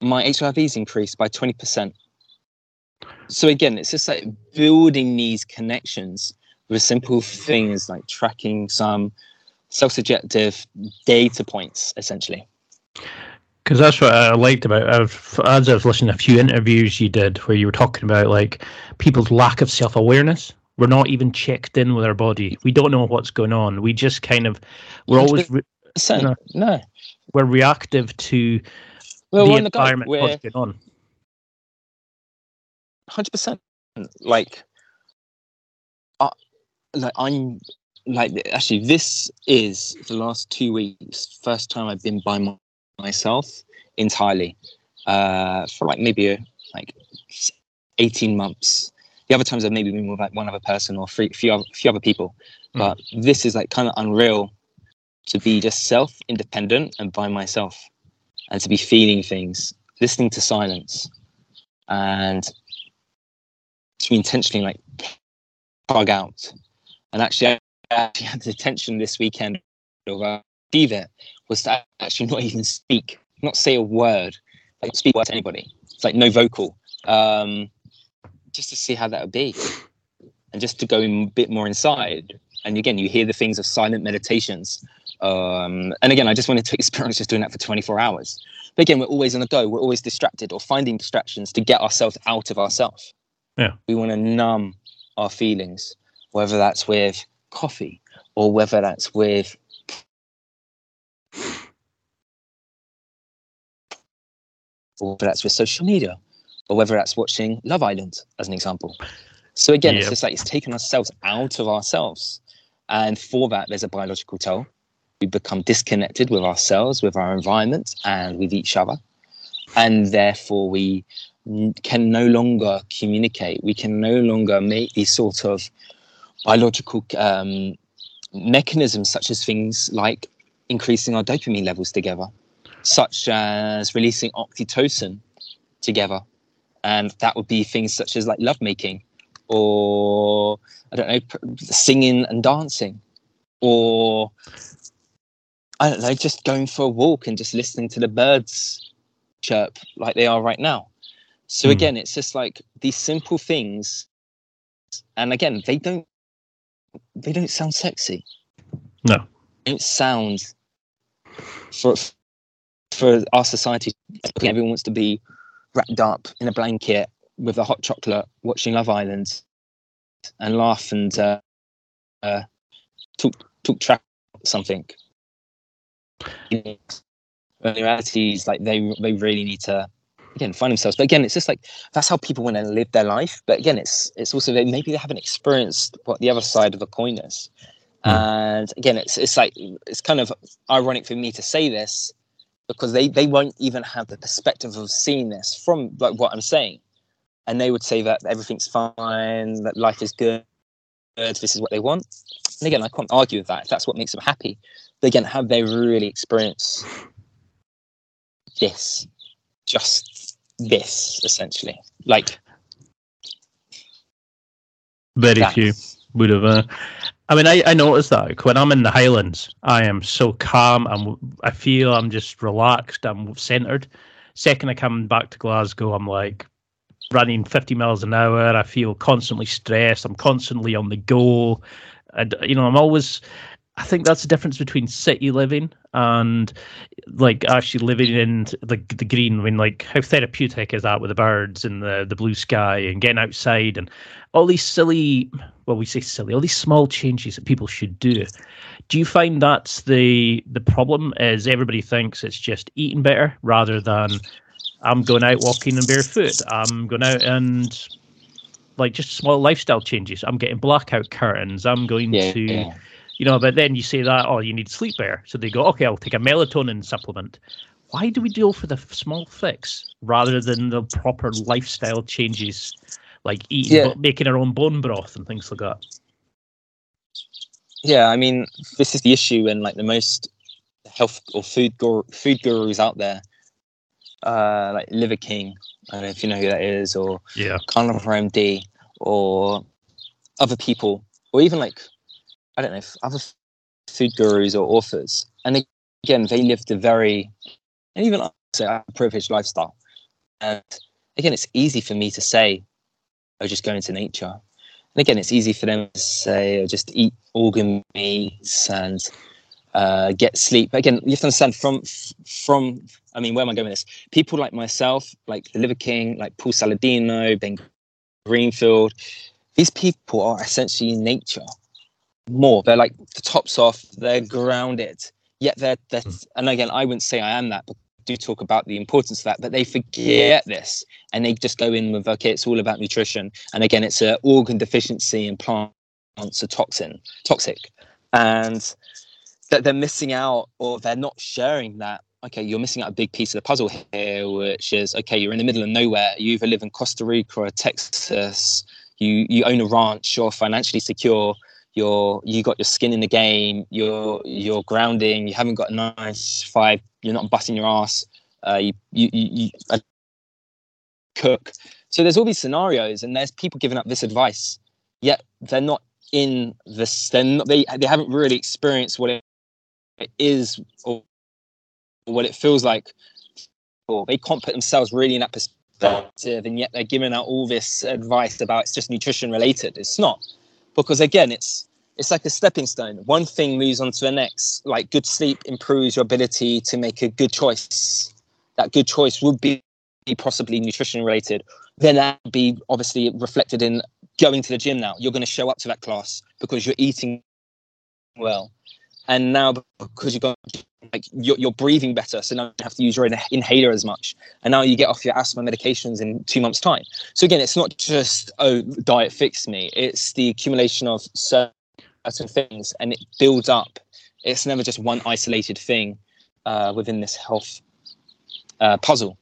my HRVs increased by 20%. So again, it's just like building these connections with simple things like tracking some self-subjective data points, essentially. Because that's what I liked about I've, as I've listened to a few interviews you did where you were talking about like people's lack of self-awareness we're not even checked in with our body. We don't know what's going on. We just kind of we're always re- you know, no. We're reactive to well, the environment. The what's going on? Hundred percent. Like, uh, like I'm like actually this is the last two weeks first time I've been by my, myself entirely uh, for like maybe a, like 18 months the other times I've maybe been with like one other person or three, few other, few other people. Mm. But this is like kind of unreal to be just self independent and by myself and to be feeling things, listening to silence and to intentionally like plug out. And actually, I actually had the intention this weekend of achieve it was to actually not even speak, not say a word, like speak word to anybody. It's like no vocal. Um, just to see how that would be. And just to go a bit more inside. And again you hear the things of silent meditations. Um, and again i just wanted to [laughs] experience just doing that for 24 hours. But again we're always on the go. We're always distracted or finding distractions to get ourselves out of ourselves. Yeah. We want to numb our feelings whether that's with coffee or whether that's with whether that's with social media or whether that's watching Love Island, as an example. So again, it's just like it's taken ourselves out of ourselves. And for that, there's a biological toll. We become disconnected with ourselves, with our environment, and with each other. And therefore, we can no longer communicate. We can no longer make these sort of biological um, mechanisms such as things like increasing our dopamine levels together, such as releasing oxytocin together. And that would be things such as like lovemaking or, I don't know, singing and dancing or, I don't know, just going for a walk and just listening to the birds chirp like they are right now. So mm. again, it's just like these simple things. And again, they don't they don't sound sexy. No. It sounds sound for for our society. Everyone wants to be wrapped up in a blanket with a hot chocolate, watching Love Island, and laugh and uh, uh, talk talk track something. In reality, is like they they really need to again find themselves. But again, it's just like that's how people want to live their life. But again, it's it's also they, maybe they haven't experienced what the other side of a coin is. Mm. And again, it's it's like it's kind of ironic for me to say this because they they won't even have the perspective of seeing this from like what I'm saying, and they would say that everything's fine, that life is good, this is what they want. And again, I can't argue with that if that's what makes them happy. But again, have they really experienced this? Just this, essentially. Like very few would have. Uh, I mean, I, I notice that when I'm in the Highlands, I am so calm. I'm, I feel I'm just relaxed. I'm centered. Second, I come back to Glasgow, I'm like running 50 miles an hour. I feel constantly stressed. I'm constantly on the go. And, you know, I'm always, I think that's the difference between city living and like actually living in the the green. I mean, like how therapeutic is that with the birds and the the blue sky and getting outside and all these silly, well, we say silly, all these small changes that people should do. Do you find that's the the problem? Is everybody thinks it's just eating better rather than I'm going out walking in barefoot. I'm going out and like just small lifestyle changes. I'm getting blackout curtains. I'm going yeah, to yeah you know, but then you say that, oh, you need sleep air. So they go, okay, I'll take a melatonin supplement. Why do we deal for the small fix rather than the proper lifestyle changes, like eating, yeah. making our own bone broth and things like that? Yeah, I mean, this is the issue, and like the most health or food guru, food gurus out there, uh, like Liver King. I don't know if you know who that is, or yeah, Carnivore MD, or other people, or even like I don't know, if other food gurus or authors. And again, they lived a very, and even I say, a privileged lifestyle. And again, it's easy for me to say, oh, just go into nature. And again, it's easy for them to say, oh, just eat organ meats and uh, get sleep. But again, you have to understand from, from, I mean, where am I going with this? People like myself, like the Liver King, like Paul Saladino, Ben Greenfield, these people are essentially in nature more. They're like the tops off. They're grounded. Yet they're, they're mm. and again, I wouldn't say I am that, but do talk about the importance of that. But they forget this, and they just go in with okay, it's all about nutrition. And again, it's an organ deficiency, and plants are toxin toxic, and that they're missing out or they're not sharing that okay, you're missing out a big piece of the puzzle here, which is okay, you're in the middle of nowhere. You either live in Costa Rica or Texas. You you own a ranch. You're financially secure you're you got your skin in the game you're you're grounding you haven't got a nice five you're not busting your ass uh, you, you, you, you cook. So there's all these scenarios and there's people giving up this advice yet they're not in this not, they, they haven't really experienced what it is or what it feels like. Or they can't put themselves really in that perspective and yet they're giving out all this advice about it's just nutrition related. It's not because again it's it's like a stepping stone. One thing moves on to the next. Like good sleep improves your ability to make a good choice. That good choice would be possibly nutrition related. Then that would be obviously reflected in going to the gym now. You're going to show up to that class because you're eating well and now because you've got like you're, you're, breathing better so now you have to use your inhaler as much. And now you get off your asthma medications in two months time. So again it's not just oh diet fixed me. It's the accumulation of certain things and it builds up. It's never just one isolated thing uh, within this health uh, puzzle.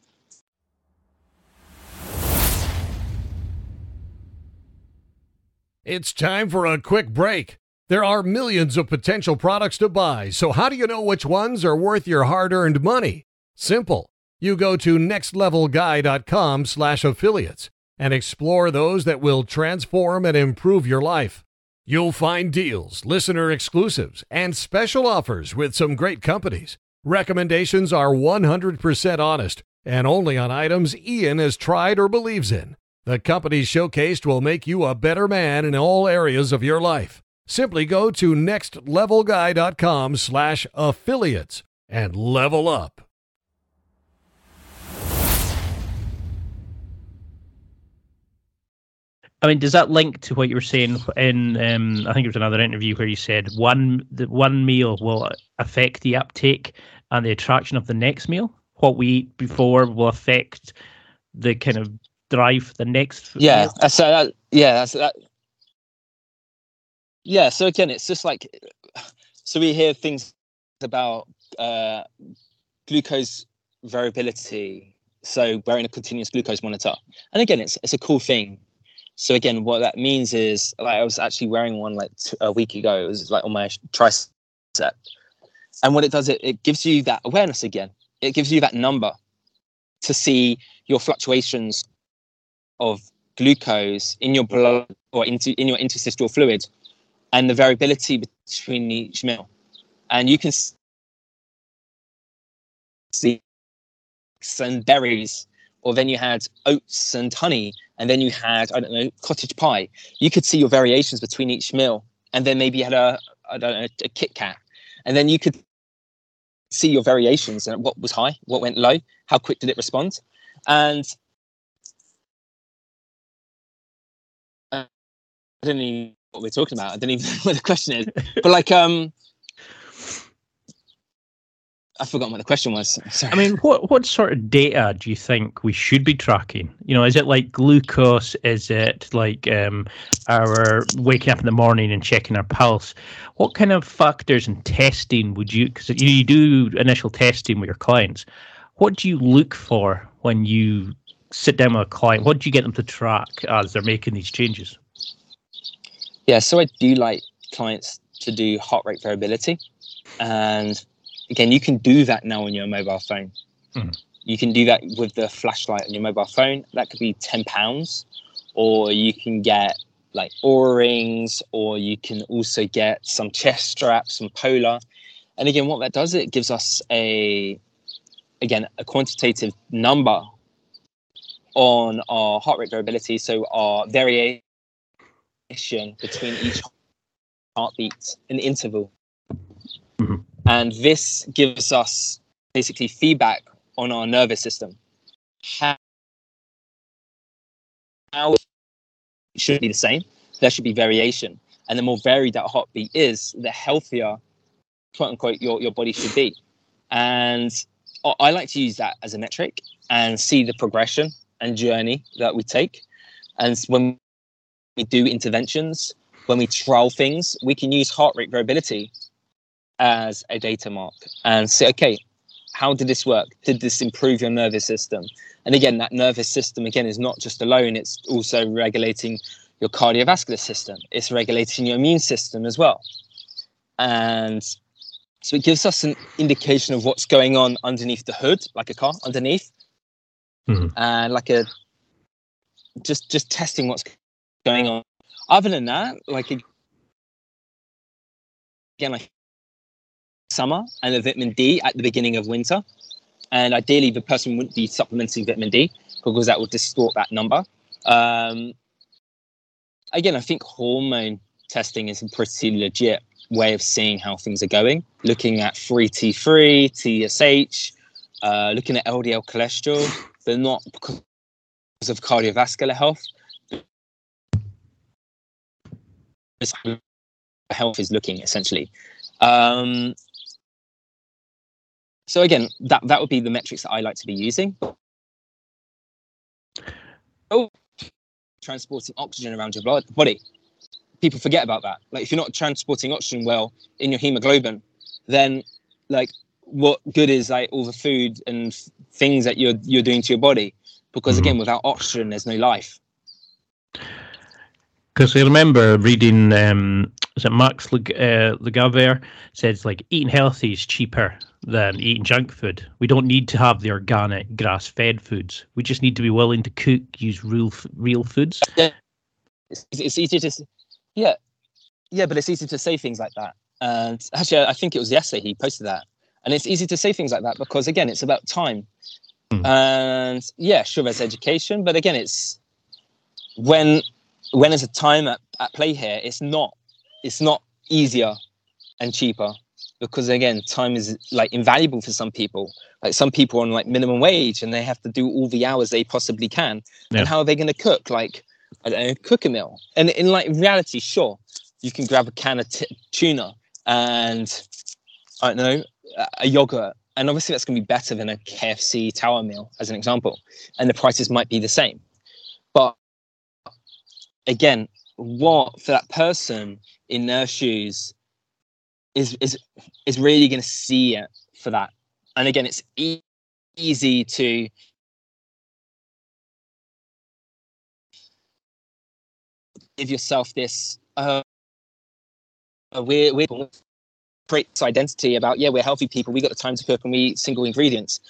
It's time for a quick break. There are millions of potential products to buy, so how do you know which ones are worth your hard-earned money? Simple. You go to nextlevelguy.com slash affiliates and explore those that will transform and improve your life. You'll find deals, listener exclusives, and special offers with some great companies. Recommendations are 100% honest and only on items Ian has tried or believes in. The companies showcased will make you a better man in all areas of your life. Simply go to nextlevelguy.com slash affiliates and level up. I mean, does that link to what you were saying in? Um, I think it was another interview where you said one the one meal will affect the uptake and the attraction of the next meal. What we eat before will affect the kind of drive for the next. Yeah, meal. so that, yeah, that's that. Yeah, so again, it's just like so we hear things about uh, glucose variability. So wearing a continuous glucose monitor, and again, it's it's a cool thing so again, what that means is like I was actually wearing one like t- a week ago. It was like on my tricep, and what it does, it, it gives you that awareness again. It gives you that number to see your fluctuations of glucose in your blood or into in your interstitial fluid, and the variability between each meal, and you can see some berries or then you had oats and honey, and then you had I don't know cottage pie. You could see your variations between each meal, and then maybe you had a I don't know a Kit Kat, and then you could see your variations and what was high, what went low, how quick did it respond, and know what we're talking about. I don't even know [laughs] what the question is, but like um I've forgotten what the question was. [laughs] Sorry. I mean, what what sort of data do you think we should be tracking? You know, is it like glucose? Is it like um, our waking up in the morning and checking our pulse? What kind of factors and testing would you? Because you, you do initial testing with your clients. What do you look for when you sit down with a client? What do you get them to track as they're making these changes? Yeah, so I do like clients to do heart rate variability, and again, you can do that now on your mobile phone. Mm-hmm. You can do that with the flashlight on your mobile phone. That could be ten pounds, or you can get like Oura rings, or you can also get some chest straps, some polar. And again, what that does, it gives us a again a quantitative number on our heart rate variability, so our variation between each heartbeat in the interval. Mm-hmm. And this gives us basically feedback on our nervous system. How, how it should be the same. There should be variation. And the more varied that heartbeat is, the healthier, quote unquote, your, your body should be. And I like to use that as a metric and see the progression and journey that we take. And when we do interventions, when we trial things, we can use heart rate variability as a data mark and say, okay, how did this work? Did this improve your nervous system? And again, that nervous system again is not just alone; it's also regulating your cardiovascular system. It's regulating your immune system as well. And so it gives us an indication of what's going on underneath the hood, like a car underneath, mm-hmm. and like a just just testing what's going on. Other than that, like again, like summer and the vitamin D at the beginning of winter. And ideally, the person wouldn't be supplementing vitamin D because that would distort that number. Um, again, I think hormone testing is a pretty legit way of seeing how things are going. Looking at free T3, TSH, uh, looking at LDL cholesterol, but not because of cardiovascular health. Health is looking essentially. Um, so again, that that would be the metrics that I like to be using. Oh, transporting oxygen around your blood body. People forget about that. Like if you're not transporting oxygen well in your hemoglobin, then like what good is like all the food and f- things that you're you're doing to your body? Because mm-hmm. again, without oxygen, there's no life. Because I remember reading, um, is it Max Leg- uh, says like eating healthy is cheaper than eating junk food. We don't need to have the organic grass-fed foods. We just need to be willing to cook, use real real foods. Yeah, it's, it's easy to, yeah, yeah, but it's easy to say things like that. And actually, I think it was yesterday he posted that, and it's easy to say things like that because again, it's about time. Mm. And yeah, sure, there's education, but again, it's when when there's a time at, at play here, it's not it's not easier and cheaper because again, time is like invaluable for some people. Like some people on like minimum wage and they have to do all the hours they possibly can. Yeah. And how are they going to cook? Like I don't know, cook a meal. And in like reality, sure, you can grab a can of t- tuna and I don't know a yogurt, and obviously that's going to be better than a KFC tower meal, as an example. And the prices might be the same, but again, what for that person in their shoes is is is really going to see it for that. And again, it's e- easy to give yourself this uh, we're we're creates identity about yeah we're healthy people we got the time to cook and we eat single ingredients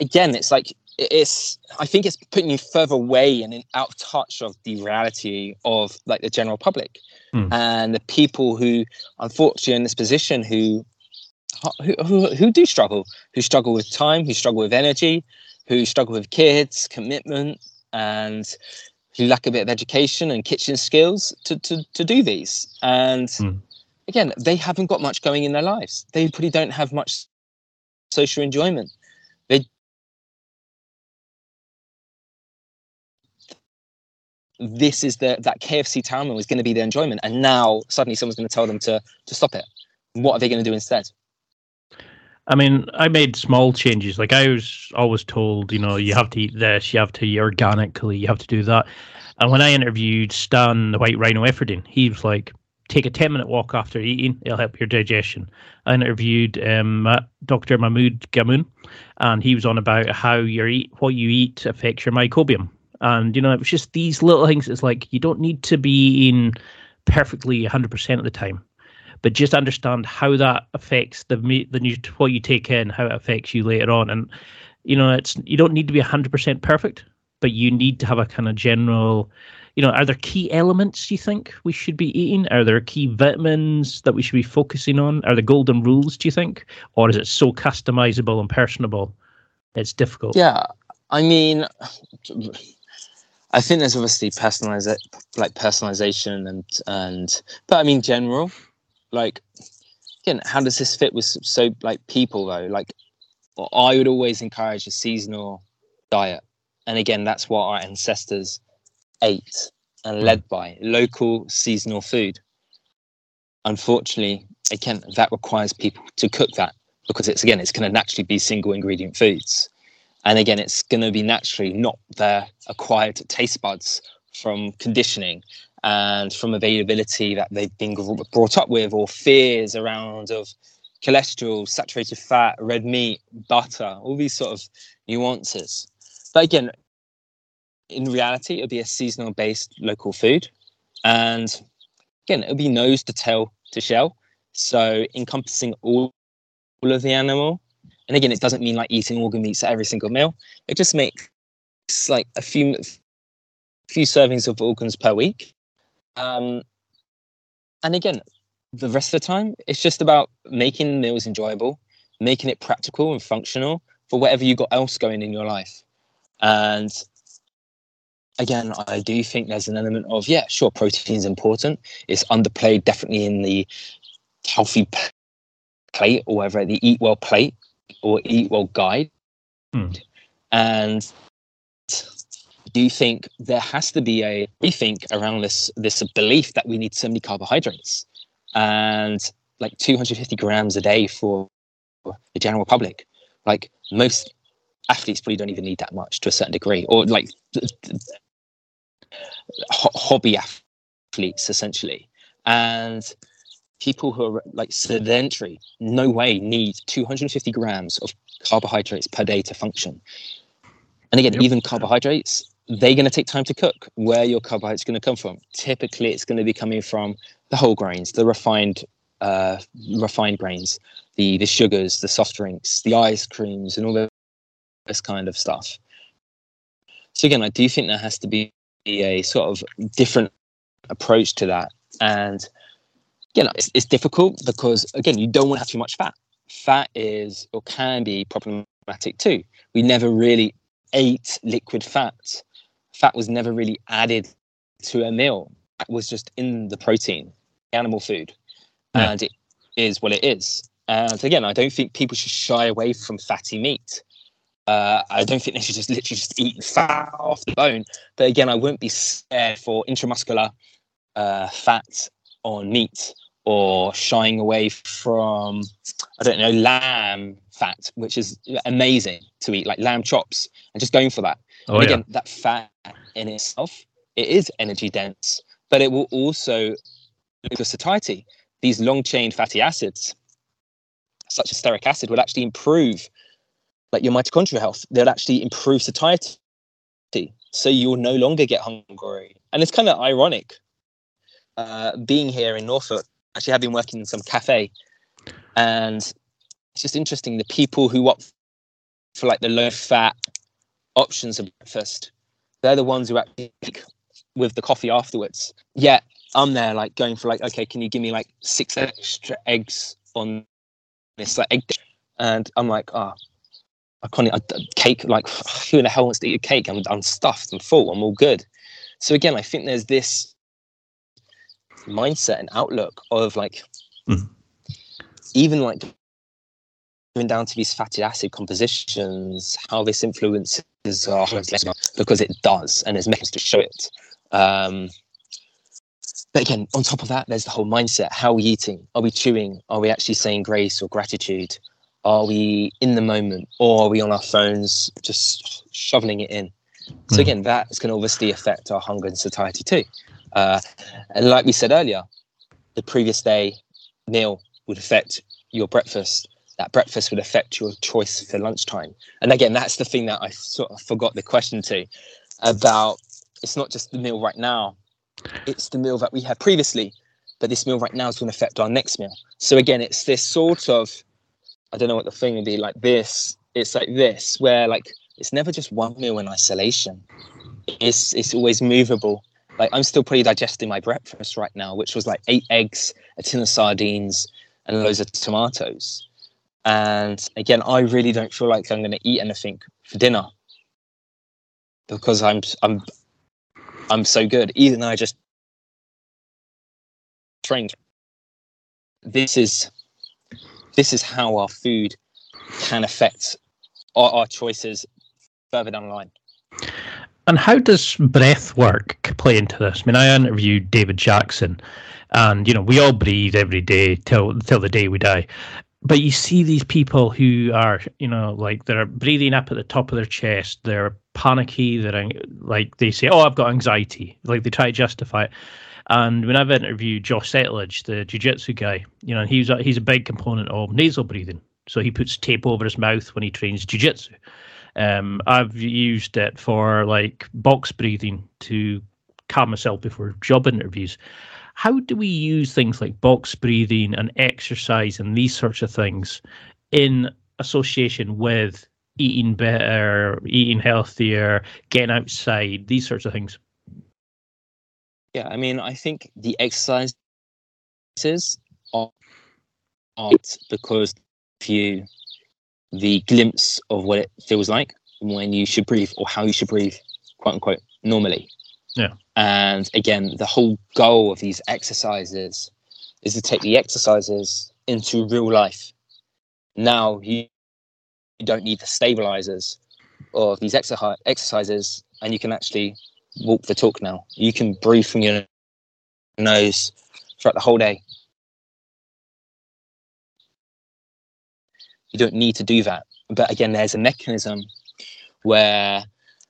again it's like it's i think it's putting you further away and out of touch of the reality of like the general public mm. and the people who unfortunately in this position who, who who who do struggle who struggle with time who struggle with energy who struggle with kids commitment and who lack a bit of education and kitchen skills to to, to do these and mm. again they haven't got much going in their lives they probably don't have much social enjoyment this is the that KFC town was going to be their enjoyment, and now suddenly someone's going to tell them to to stop it. What are they going to do instead? I mean, I made small changes. Like I was always told, you know, you have to eat this, you have to eat organically, you have to do that. And when I interviewed Stan, the White Rhino Efferding, he was like, take a 10 minute walk after eating, it'll help your digestion. I interviewed um, Dr. Mahmoud Ghannoum, and he was on about how your eat, what you eat affects your microbiome. And, you know, it was just these little things. It's like you don't need to be in perfectly 100% of the time, but just understand how that affects the the what you take in, how it affects you later on. And, you know, it's you don't need to be 100% perfect, but you need to have a kind of general, you know, are there key elements you think we should be eating? Are there key vitamins that we should be focusing on? Are the golden rules, do you think? Or is it so customizable and personable? It's difficult. Yeah. I mean, I think there's obviously personalize like personalization and and but I mean general, like again, how does this fit with so like people though? Like I would always encourage a seasonal diet, and again, that's what our ancestors ate and hmm. led by local seasonal food. Unfortunately, again, that requires people to cook that because it's again, it's going to naturally be single ingredient foods and again it's going to be naturally not their acquired taste buds from conditioning and from availability that they've been brought up with or fears around of cholesterol saturated fat red meat butter all these sort of nuances. But again in reality it'll be a seasonal based local food. And again it'll be nose to tail to shell. So encompassing all, all of the animal and again, it doesn't mean like eating organ meats at every single meal. It just makes like a few few servings of organs per week. Um, and again, the rest of the time, it's just about making meals enjoyable, making it practical and functional for whatever you got else going in your life. And again, I do think there's an element of yeah, sure, protein is important. It's underplayed definitely in the healthy plate or whatever the eat well plate or eat well guide. Hmm. And do you think there has to be a rethink around this this belief that we need so many carbohydrates and like 250 grams a day for the general public? Like most athletes probably don't even need that much to a certain degree, or like hobby athletes essentially. And people who are like sedentary, no way need 250 grams of carbohydrates per day to function. And again, yep. even carbohydrates, they're going to take time to cook. Where your carbohydrates going to come from? Typically, it's going to be coming from the whole grains, the refined uh, refined grains, the the sugars, the soft drinks, the ice creams, and all this kind of stuff. So again, I do think there has to be a sort of different approach to that, and again, it's, it's difficult because again, you don't want to have too much fat. Fat is or can be problematic too. We never really ate liquid fat. Fat was never really added to a meal. It was just in the protein, animal food, yeah. and it is what it is. And again, I don't think people should shy away from fatty meat. Uh, I don't think they should just literally just eat fat off the bone. But again, I wouldn't be scared for intramuscular uh, fat on meat or shying away from, I don't know, lamb fat, which is amazing to eat, like lamb chops, and just going for that. Oh, and again, yeah. that fat in itself, it is energy dense, but it will also the satiety. These long chain fatty acids, such as stearic acid, will actually improve like your mitochondrial health. They'll actually improve satiety. So you'll no longer get hungry. And it's kind of ironic uh, being here in Norfolk actually have been working in some cafe, and it's just interesting the people who opt for like the low fat options of breakfast. They're the ones who actually with the coffee afterwards. Yet I'm there like going for like, okay, can you give me like six extra eggs on this like egg? Dish? And I'm like, ah, oh, I can't eat a cake. Like, [sighs] who in the hell wants to eat a cake? I'm, I'm stuffed. I'm full. I'm all good. So again, I think there's this mindset and outlook of like mm. even like even down to these fatty acid compositions, how this influences our because it does, and there's methods to show it. Um, but again, on top of that, there's the whole mindset. How are we eating? Are we chewing? Are we actually saying grace or gratitude? Are we in the moment, or are we on our phones just shoveling it in? So hmm. again, that's going to obviously affect our hunger and satiety too. Uh, and like we said earlier, the previous day meal would affect your breakfast. That breakfast would affect your choice for lunchtime. And again, that's the thing that I sort of forgot the question to about. It's not just the meal right now; it's the meal that we had previously. But this meal right now is going to affect our next meal. So again, it's this sort of I don't know what the thing would be like. This it's like this where like it's never just one meal in isolation. It's it's always movable like I'm still pretty digesting my breakfast right now, which was like eight eggs, a tin of sardines, and loads of tomatoes. And again, I really don't feel like I'm going to eat anything for dinner because I'm I'm I'm so good. Even though I just trained. This is this is how our food can affect our, our choices further down the line. And how does breath work play into this? I mean, I interviewed David Jackson, and you know, we all breathe every day till till the day we die. But you see these people who are, you know, like they're breathing up at the top of their chest. They're panicky. They're like they say, "Oh, I've got anxiety." Like they try to justify it. And when I've interviewed Josh Settlage, the jiu-jitsu guy, you know, he's a, he's a big component of nasal breathing. So he puts tape over his mouth when he trains jiu-jitsu. Um, I've used it for like box breathing to calm myself before job interviews. How do we use things like box breathing and exercise and these sorts of things in association with eating better, eating healthier, getting outside, these sorts of things? Yeah, I mean, I think the exercises are because if you the glimpse of what it feels like when you should breathe or how you should breathe, quote unquote, normally. Yeah. And again, the whole goal of these exercises is to take the exercises into real life. Now you, you don't need the stabilizers of these exercise exercises, and you can actually walk the talk now. You can breathe from your nose throughout the whole day. You don't need to do that. But again, there's a mechanism where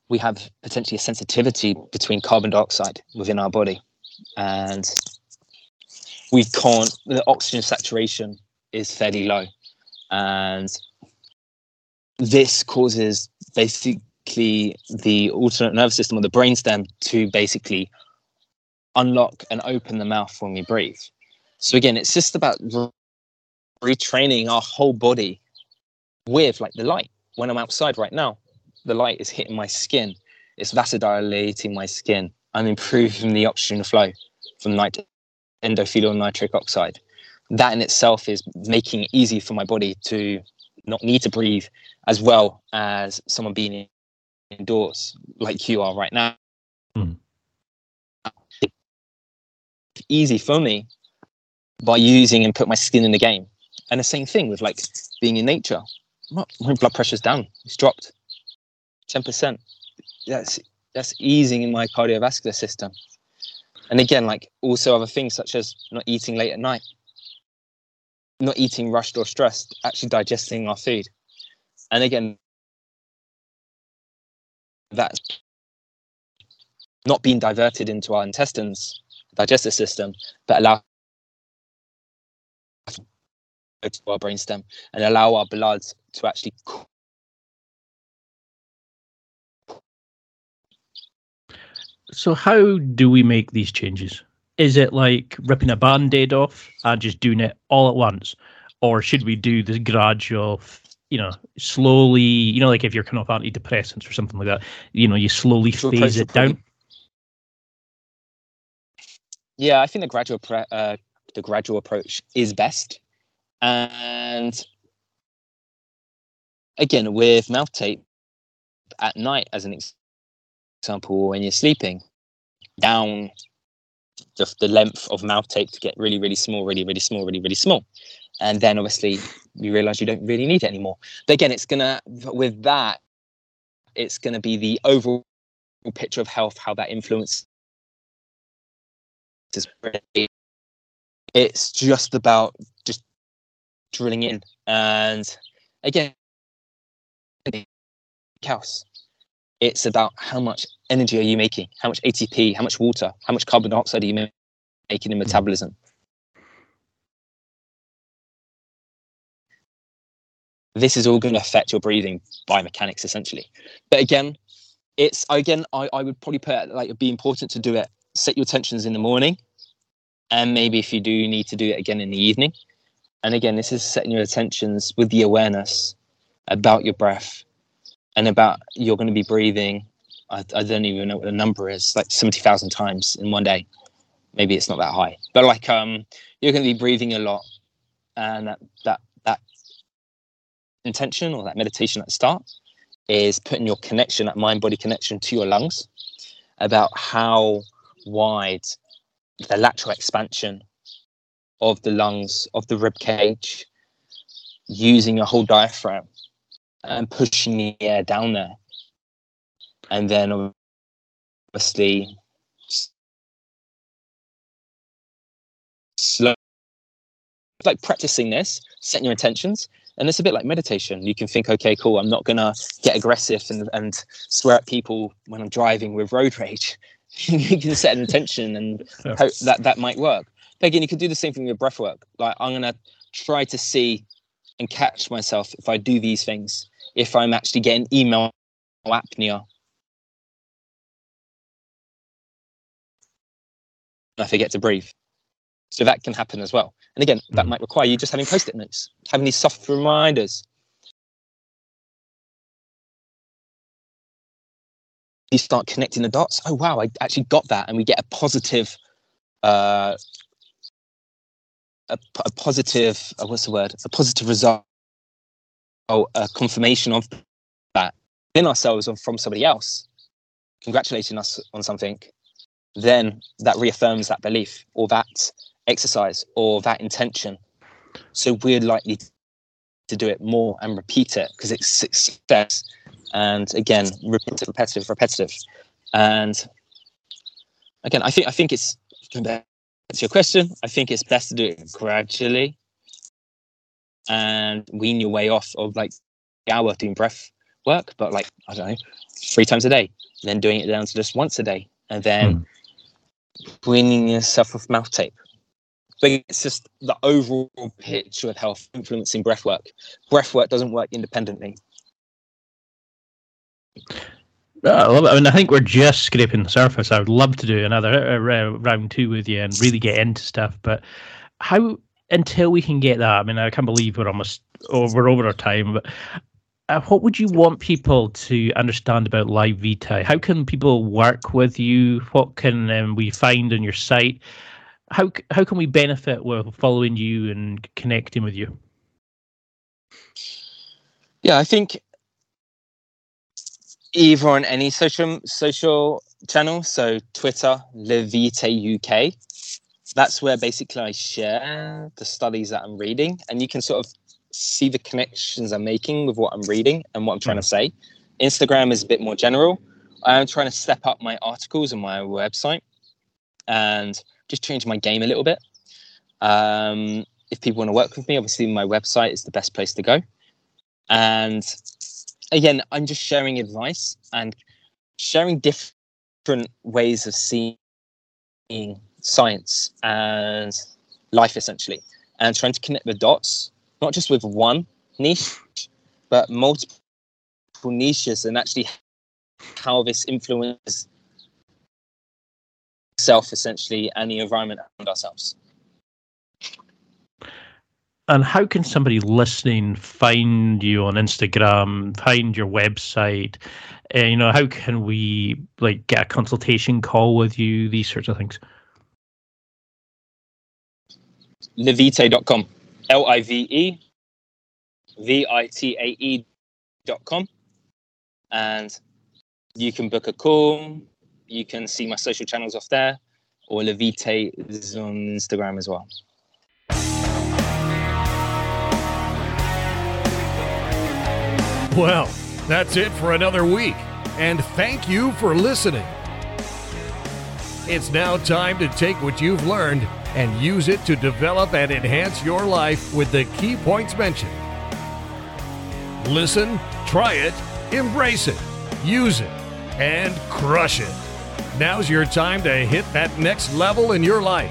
we have potentially a sensitivity between carbon dioxide within our body. And we can't, the oxygen saturation is fairly low. And this causes basically the alternate nervous system or the brainstem to basically unlock and open the mouth when we breathe. So again, it's just about retraining our whole body with like the light. When I'm outside right now, the light is hitting my skin. It's vasodilating my skin. I'm improving the oxygen flow from night endothelial nitric oxide. That in itself is making it easy for my body to not need to breathe as well as someone being indoors like you are right now. Mm. Easy for me by using and put my skin in the game. And the same thing with like being in nature. My blood pressure's down. It's dropped. 10%. That's that's easing in my cardiovascular system. And again, like also other things such as not eating late at night, not eating rushed or stressed, actually digesting our food. And again, that's not being diverted into our intestines, digestive system, but allow to our brainstem and allow our blood to actually So how do we make these changes? Is it like ripping a band-aid off and just doing it all at once? Or should we do this gradual, you know, slowly, you know, like if you're kind of antidepressants or something like that, you know, you slowly phase it down? Yeah, I think the gradual pre- uh, the gradual approach is best. And again, with mouth tape at night, as an example, when you're sleeping, down the, the length of mouth tape to get really, really small, really, really small, really, really small. And then obviously you realize you don't really need it anymore. But again, it's gonna with that, it's gonna be the overall picture of health, how that influences. It's just about just drilling in, and again, house. It's about how much energy are you making? How much ATP? How much water? How much carbon dioxide are you making in hmm. metabolism? This is all going to affect your breathing biomechanics essentially. But again, it's again I, I would probably put it like it'd be important to do it. Set your tensions in the morning, and maybe if you do need to do it again in the evening. And again, this is setting your attentions with the awareness about your breath and about you're going to be breathing I, I don't even know what the number is, like 70,000 times in one day. Maybe it's not that high, but like um, you're going to be breathing a lot, and that that that intention or that meditation at the start is putting your connection, that mind body connection to your lungs, about how wide the lateral expansion of the lungs, of the rib cage, using your whole diaphragm and pushing the air down there. And then obviously slow like practicing this setting your intentions and it's a bit like meditation. You can think okay cool i'm not gonna get aggressive and, and swear at people when i'm driving with road rage. [laughs] You can set an intention and hope that that might work. But again you can do the same thing with breath work. Like i'm gonna try to see and catch myself if i do these things if i'm actually getting email apnea I forget to breathe. So that can happen as well. And again, that mm. might require you just having post-it notes, having these soft reminders. You start connecting the dots. Oh wow, I actually got that, and we get a positive, uh, a, a positive. Uh, what's the word? A positive result. Oh, a confirmation of that in ourselves or from somebody else, congratulating us on something, then that reaffirms that belief or that exercise or that intention. So we're likely to do it more and repeat it because it's success. And again, repetitive, repetitive, repetitive. And again, I think I think it's to your question. I think it's best to do it gradually and wean your way off of like hour doing breath work, but like I don't know, three times a day, then doing it down to just once a day, and then mm weaning yourself off mouth tape. But it's just the overall picture of health influencing breath work. Breath work doesn't work independently. I mean, I think we're just scraping the surface. I would love to do another uh, round two with you and really get into stuff. But how until we can get that? I mean, I can't believe we're almost over over our time. But uh, what would you want people to understand about Live Vitae? How can people work with you? What can um, we find on your site? How how can we benefit with following you and connecting with you? Yeah, I think either on any social social channel, so Twitter, Live Vitae UK. That's where basically I share the studies that I'm reading, and you can sort of see the connections I'm making with what I'm reading and what I'm trying to say. Instagram is a bit more general. I'm trying to step up my articles and my website and just change my game a little bit. Um, if people want to work with me, obviously my website is the best place to go. And again, I'm just sharing advice and sharing different ways of seeing science and life essentially and trying to connect the dots not just with one niche but multiple niches and actually how this influences self essentially and the environment around ourselves and how can somebody listening find you on Instagram, find your website? Uh, you know, how can we like get a consultation call with you? These sorts of things. LiveVitae.com. L I V E V I T A E dot com. And you can book a call. You can see my social channels off there, or Live Vitae is on Instagram as well. Well, that's it for another week, and thank you for listening. It's now time to take what you've learned and use it to develop and enhance your life with the key points mentioned. Listen, try it, embrace it, use it, and crush it. Now's your time to hit that next level in your life.